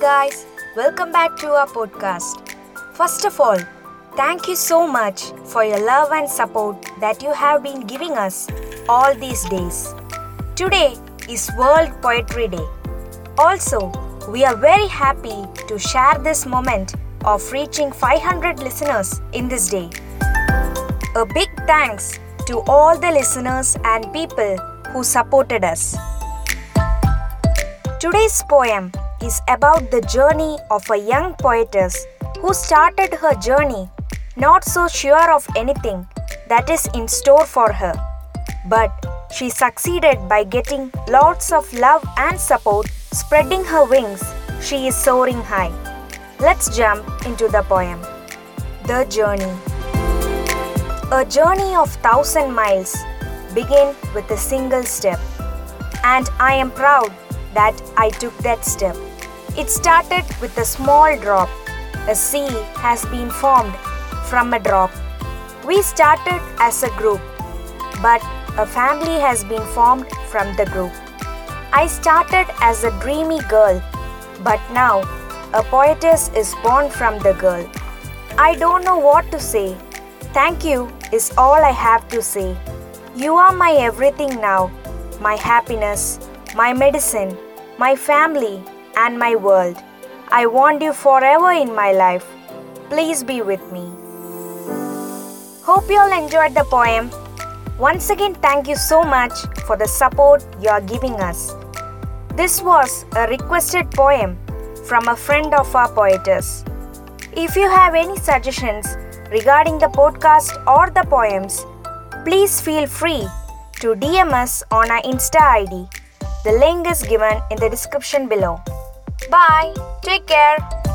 guys, welcome back to our podcast. First of all, thank you so much for your love and support that you have been giving us all these days. Today is World Poetry Day. Also, we are very happy to share this moment of reaching 500 listeners in this day. A big thanks to all the listeners and people who supported us. Today's poem is about the journey of a young poetess who started her journey not so sure of anything that is in store for her. But she succeeded by getting lots of love and support, spreading her wings. She is soaring high. Let's jump into the poem. The Journey. A journey of thousand miles begin with a single step. And I am proud that I took that step. It started with a small drop. A sea has been formed from a drop. We started as a group, but a family has been formed from the group. I started as a dreamy girl, but now a poetess is born from the girl. I don't know what to say. Thank you is all I have to say. You are my everything now, my happiness, my medicine, my family, and my world. I want you forever in my life. Please be with me. Hope you all enjoyed the poem. Once again, thank you so much for the support you are giving us. This was a requested poem from a friend of our poetess. If you have any suggestions regarding the podcast or the poems, please feel free to DM us on our Insta ID. The link is given in the description below. Bye. Take care.